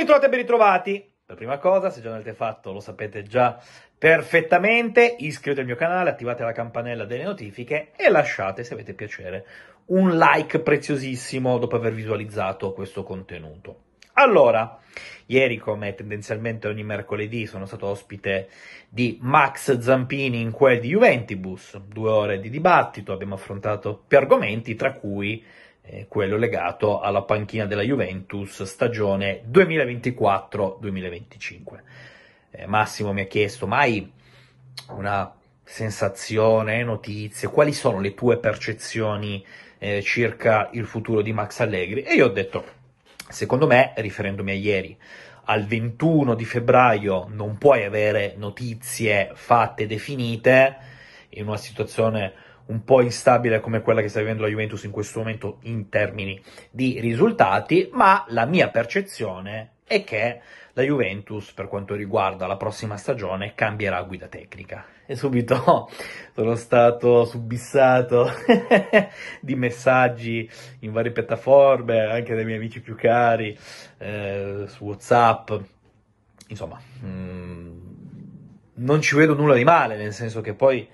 ritrovati e ben ritrovati! Per prima cosa, se già non l'avete fatto, lo sapete già perfettamente, iscrivetevi al mio canale, attivate la campanella delle notifiche e lasciate, se avete piacere, un like preziosissimo dopo aver visualizzato questo contenuto. Allora, ieri, come tendenzialmente ogni mercoledì, sono stato ospite di Max Zampini in quel di Juventibus, due ore di dibattito, abbiamo affrontato più argomenti, tra cui quello legato alla panchina della Juventus stagione 2024-2025. Eh, Massimo mi ha chiesto, mai una sensazione, notizie, quali sono le tue percezioni eh, circa il futuro di Max Allegri? E io ho detto, secondo me, riferendomi a ieri, al 21 di febbraio non puoi avere notizie fatte, definite, in una situazione un po' instabile come quella che sta vivendo la Juventus in questo momento in termini di risultati, ma la mia percezione è che la Juventus, per quanto riguarda la prossima stagione, cambierà guida tecnica. E subito sono stato subissato di messaggi in varie piattaforme, anche dai miei amici più cari, eh, su WhatsApp. Insomma, mh, mm, non ci vedo nulla di male, nel senso che poi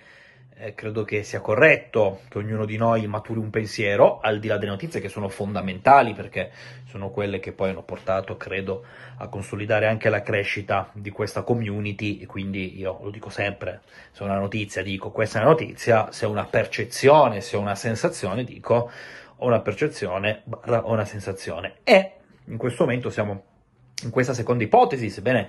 eh, credo che sia corretto che ognuno di noi maturi un pensiero, al di là delle notizie che sono fondamentali perché sono quelle che poi hanno portato, credo, a consolidare anche la crescita di questa community. E quindi io lo dico sempre, se una notizia dico questa è una notizia, se una percezione, se una sensazione dico ho una percezione ho una sensazione. E in questo momento siamo in questa seconda ipotesi, sebbene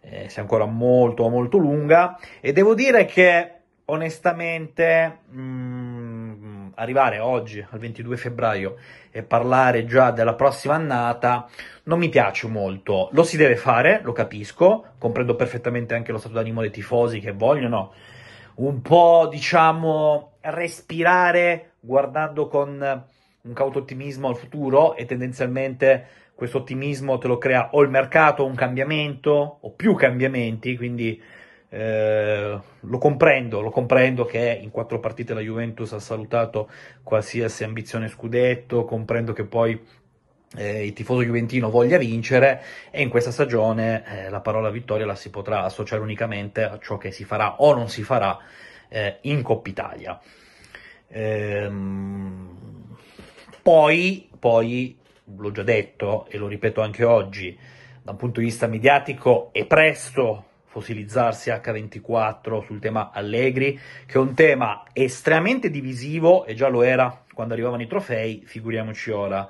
eh, sia ancora molto molto lunga. E devo dire che onestamente mh, mm, arrivare oggi al 22 febbraio e parlare già della prossima annata non mi piace molto. Lo si deve fare, lo capisco, comprendo perfettamente anche lo stato d'animo dei tifosi che vogliono un po', diciamo, respirare guardando con un cauto ottimismo al futuro e tendenzialmente questo ottimismo te lo crea o il mercato, un cambiamento o più cambiamenti, quindi eh, lo comprendo, lo comprendo che in quattro partite la Juventus ha salutato qualsiasi ambizione scudetto, comprendo che poi eh, il tifoso juventino voglia vincere e in questa stagione eh, la parola vittoria la si potrà associare unicamente a ciò che si farà o non si farà eh, in Coppa Italia. Ehm, poi, poi, l'ho già detto e lo ripeto anche oggi, da un punto di vista mediatico è presto fossilizzarsi H24 sul tema Allegri, che è un tema estremamente divisivo e già lo era quando arrivavano i trofei, figuriamoci ora.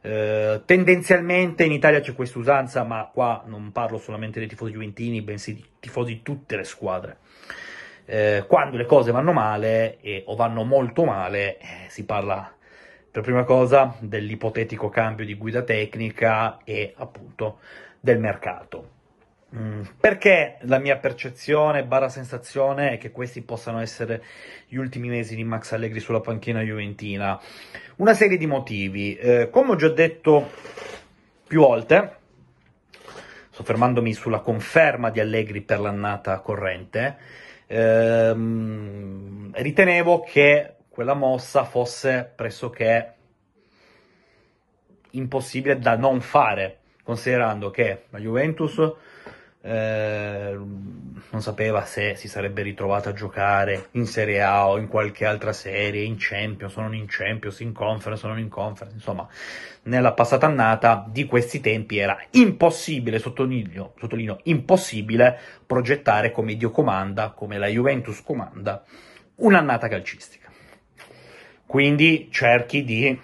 Eh, tendenzialmente in Italia c'è questa usanza, ma qua non parlo solamente dei tifosi juventini, bensì di tifosi di tutte le squadre. Eh, quando le cose vanno male e, o vanno molto male, eh, si parla per prima cosa dell'ipotetico cambio di guida tecnica e appunto del mercato. Mm, perché la mia percezione, barra sensazione, è che questi possano essere gli ultimi mesi di Max Allegri sulla panchina juventina? Una serie di motivi. Eh, come ho già detto più volte, soffermandomi sulla conferma di Allegri per l'annata corrente, ehm, ritenevo che quella mossa fosse pressoché impossibile da non fare, considerando che la Juventus eh, non sapeva se si sarebbe ritrovato a giocare in Serie A o in qualche altra serie, in Champions non in Champions, in Conference non in Conference, insomma, nella passata annata di questi tempi era impossibile, sottolineo, sottolineo impossibile, progettare come Dio comanda, come la Juventus comanda, un'annata calcistica. Quindi cerchi di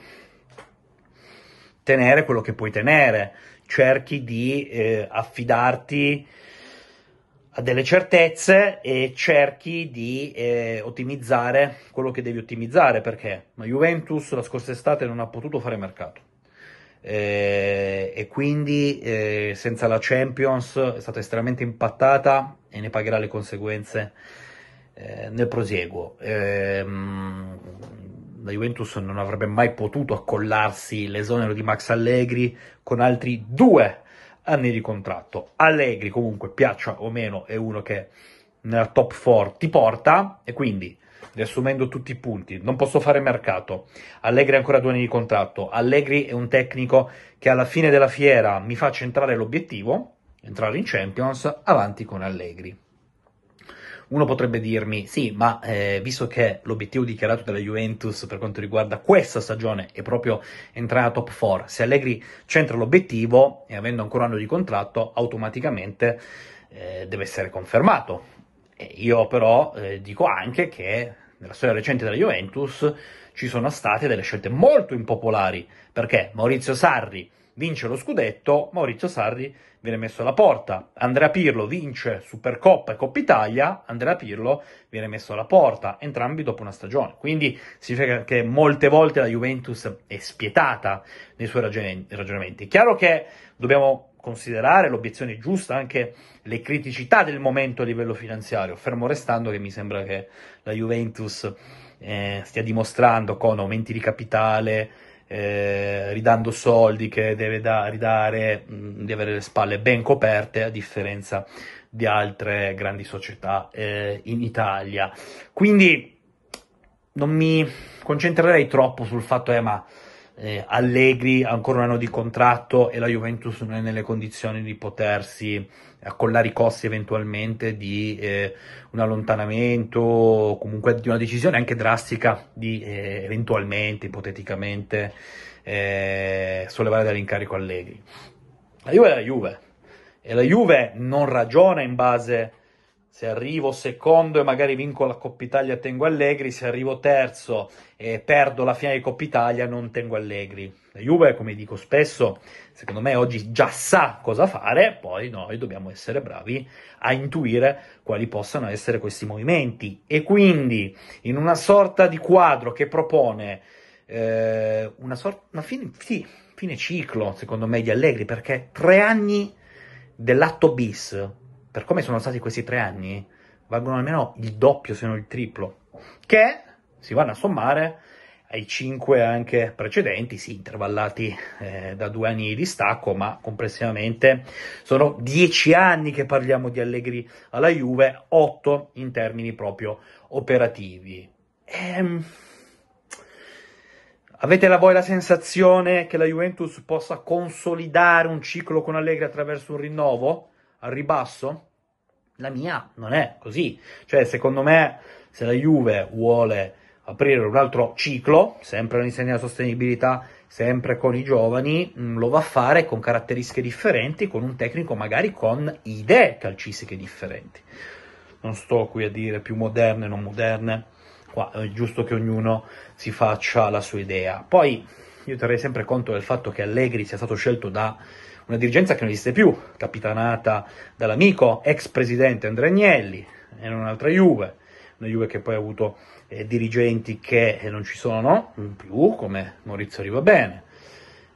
tenere quello che puoi tenere, cerchi di eh, affidarti a delle certezze e cerchi di eh, ottimizzare quello che devi ottimizzare perché la Juventus la scorsa estate non ha potuto fare mercato eh, e quindi eh, senza la Champions è stata estremamente impattata e ne pagherà le conseguenze eh, nel prosieguo. La Juventus non avrebbe mai potuto accollarsi l'esonero di Max Allegri con altri due anni di contratto. Allegri comunque, piaccia o meno, è uno che nella top 4 ti porta e quindi riassumendo tutti i punti, non posso fare mercato. Allegri ha ancora due anni di contratto. Allegri è un tecnico che alla fine della fiera mi fa centrare l'obiettivo, entrare in Champions, avanti con Allegri. Uno potrebbe dirmi, sì, ma eh, visto che l'obiettivo dichiarato dalla Juventus per quanto riguarda questa stagione è proprio entrare a top 4, se Allegri centra l'obiettivo e avendo ancora un anno di contratto, automaticamente eh, deve essere confermato. E io però eh, dico anche che nella storia recente della Juventus ci sono state delle scelte molto impopolari, perché Maurizio Sarri vince lo scudetto, Maurizio Sarri viene messo alla porta. Andrea Pirlo vince Supercoppa e Coppa Italia, Andrea Pirlo viene messo alla porta, entrambi dopo una stagione. Quindi significa che molte volte la Juventus è spietata nei suoi ragionamenti. Chiaro che dobbiamo considerare l'obiezione giusta anche le criticità del momento a livello finanziario, fermo restando che mi sembra che la Juventus eh, stia dimostrando con aumenti di capitale, eh, ridando soldi che deve da, ridare, mh, di avere le spalle ben coperte, a differenza di altre grandi società eh, in Italia. Quindi non mi concentrerei troppo sul fatto, eh, ma eh, Allegri ancora un anno di contratto e la Juventus non è nelle condizioni di potersi accollare i costi eventualmente di eh, un allontanamento o comunque di una decisione anche drastica di eh, eventualmente, ipoteticamente, eh, sollevare dall'incarico Allegri. La Juve è la Juve e la Juve non ragiona in base se arrivo secondo e magari vinco la Coppa Italia tengo Allegri, se arrivo terzo e perdo la finale di Coppa Italia non tengo Allegri. La Juve, come dico spesso, secondo me oggi già sa cosa fare, poi noi dobbiamo essere bravi a intuire quali possano essere questi movimenti e quindi in una sorta di quadro che propone eh, una, sorta, una fine, sì, fine ciclo, secondo me, di Allegri, perché tre anni dell'atto bis per come sono stati questi tre anni, valgono almeno il doppio, se non il triplo, che si vanno a sommare ai cinque anche precedenti, sì, intervallati eh, da due anni di distacco, ma complessivamente sono dieci anni che parliamo di Allegri alla Juve, otto in termini proprio operativi. Ehm, avete la voi la sensazione che la Juventus possa consolidare un ciclo con Allegri attraverso un rinnovo? Al ribasso? La mia non è così. Cioè, secondo me, se la Juve vuole aprire un altro ciclo, sempre all'insegna della sostenibilità, sempre con i giovani, mm, lo va a fare con caratteristiche differenti, con un tecnico magari con idee calcistiche differenti. Non sto qui a dire più moderne, non moderne, qua è giusto che ognuno si faccia la sua idea. Poi io terrei sempre conto del fatto che Allegri sia stato scelto da una dirigenza che non esiste più, capitanata dall'amico ex presidente Andrea Agnelli, era un'altra Juve, una Juve che poi ha avuto eh, dirigenti che eh, non ci sono più, come Maurizio Rivabene.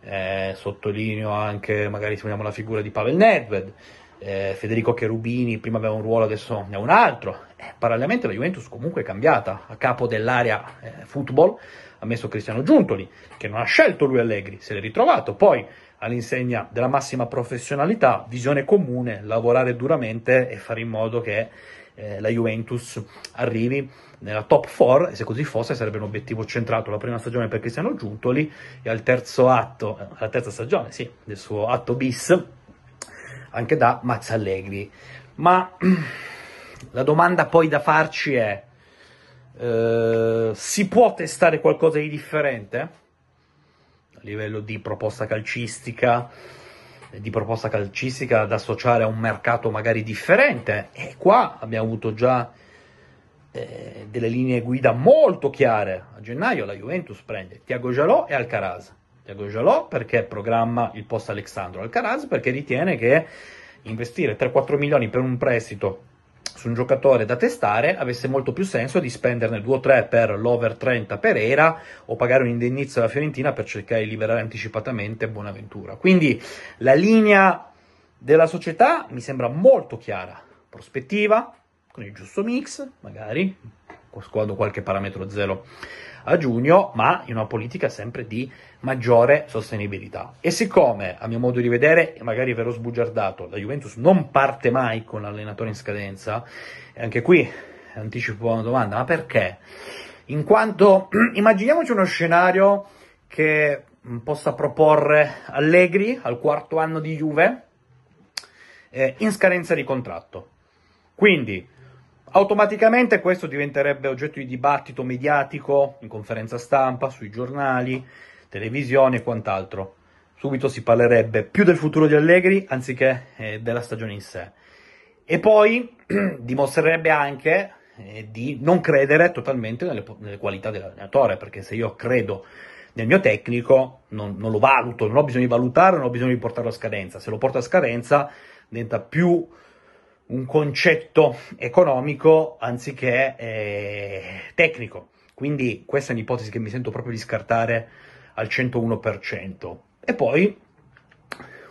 Eh, sottolineo anche, magari se vogliamo, la figura di Pavel Nedved, eh, Federico Cherubini prima aveva un ruolo, adesso ne ha un altro. Eh, parallelamente la Juventus comunque è cambiata, a capo dell'area eh, football ha messo Cristiano Giuntoli, che non ha scelto lui Allegri, se l'è ritrovato, poi all'insegna della massima professionalità, visione comune, lavorare duramente e fare in modo che eh, la Juventus arrivi nella top 4 e se così fosse sarebbe un obiettivo centrato la prima stagione per Cristiano Giuntoli e al terzo atto, eh, alla terza stagione sì, del suo atto bis anche da Max Allegri. Ma la domanda poi da farci è eh, si può testare qualcosa di differente? Livello di proposta calcistica, di proposta calcistica da associare a un mercato magari differente. E qua abbiamo avuto già eh, delle linee guida molto chiare. A gennaio la Juventus prende Tiago Jalò e Alcaraz. Tiago Jalò perché programma il post Alexandro Alcaraz perché ritiene che investire 3-4 milioni per un prestito su un giocatore da testare avesse molto più senso di spenderne 2 o 3 per l'over 30 per Era o pagare un indennizzo alla Fiorentina per cercare di liberare anticipatamente Buonaventura. Quindi la linea della società mi sembra molto chiara, prospettiva, con il giusto mix, magari, squadro qualche parametro zero a giugno, ma in una politica sempre di maggiore sostenibilità. E siccome, a mio modo di vedere, magari verrò sbugiardato, la Juventus non parte mai con l'allenatore in scadenza, e anche qui anticipo una domanda, ma perché? In quanto, immaginiamoci uno scenario che possa proporre Allegri al quarto anno di Juve eh, in scadenza di contratto. Quindi, automaticamente questo diventerebbe oggetto di dibattito mediatico in conferenza stampa, sui giornali, televisione e quant'altro. Subito si parlerebbe più del futuro di Allegri anziché eh, della stagione in sé. E poi dimostrerebbe anche eh, di non credere totalmente nelle, nelle qualità dell'allenatore, perché se io credo nel mio tecnico non, non, lo valuto, non ho bisogno di valutare, non ho bisogno di portarlo a scadenza. Se lo porto a scadenza diventa più un concetto economico anziché eh, tecnico. Quindi questa è un'ipotesi che mi sento proprio di scartare al 101%. E poi,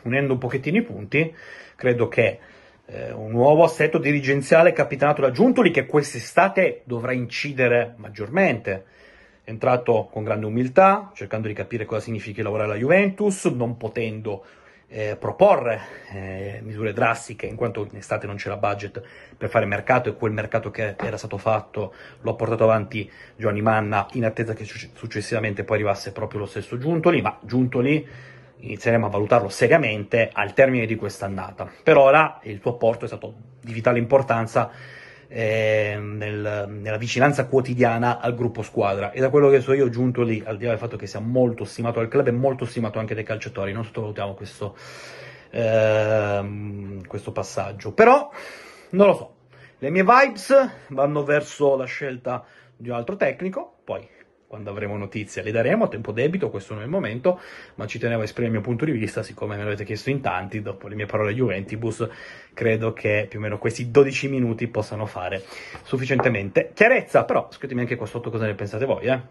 unendo un pochettino i punti, credo che eh, un nuovo assetto dirigenziale capitanato da Giuntoli che quest'estate dovrà incidere maggiormente. È entrato con grande umiltà, cercando di capire cosa significhi lavorare alla Juventus, non potendo eh, proporre eh, misure drastiche, in quanto in estate non c'era budget per fare mercato e quel mercato che era stato fatto lo ha portato avanti Giovanni Manna in attesa che successivamente poi arrivasse proprio lo stesso Giuntoli, ma Giuntoli inizieremo a valutarlo seriamente al termine di quest'annata. Per ora il tuo apporto è stato di vitale importanza eh, nel, nella vicinanza quotidiana al gruppo squadra. E da quello che so io giunto lì, al di là del fatto che sia molto stimato dal club e molto stimato anche dai calciatori, non sottovalutiamo questo, eh, questo passaggio. Però non lo so, le mie vibes vanno verso la scelta di un altro tecnico, poi quando avremo notizie le daremo a tempo debito, questo non è il momento, ma ci tenevo a esprimere il mio punto di vista, siccome me l'avete chiesto in tanti, dopo le mie parole Juventibus, credo che più o meno questi 12 minuti possano fare sufficientemente chiarezza, però scrivetemi anche qua sotto cosa ne pensate voi, eh.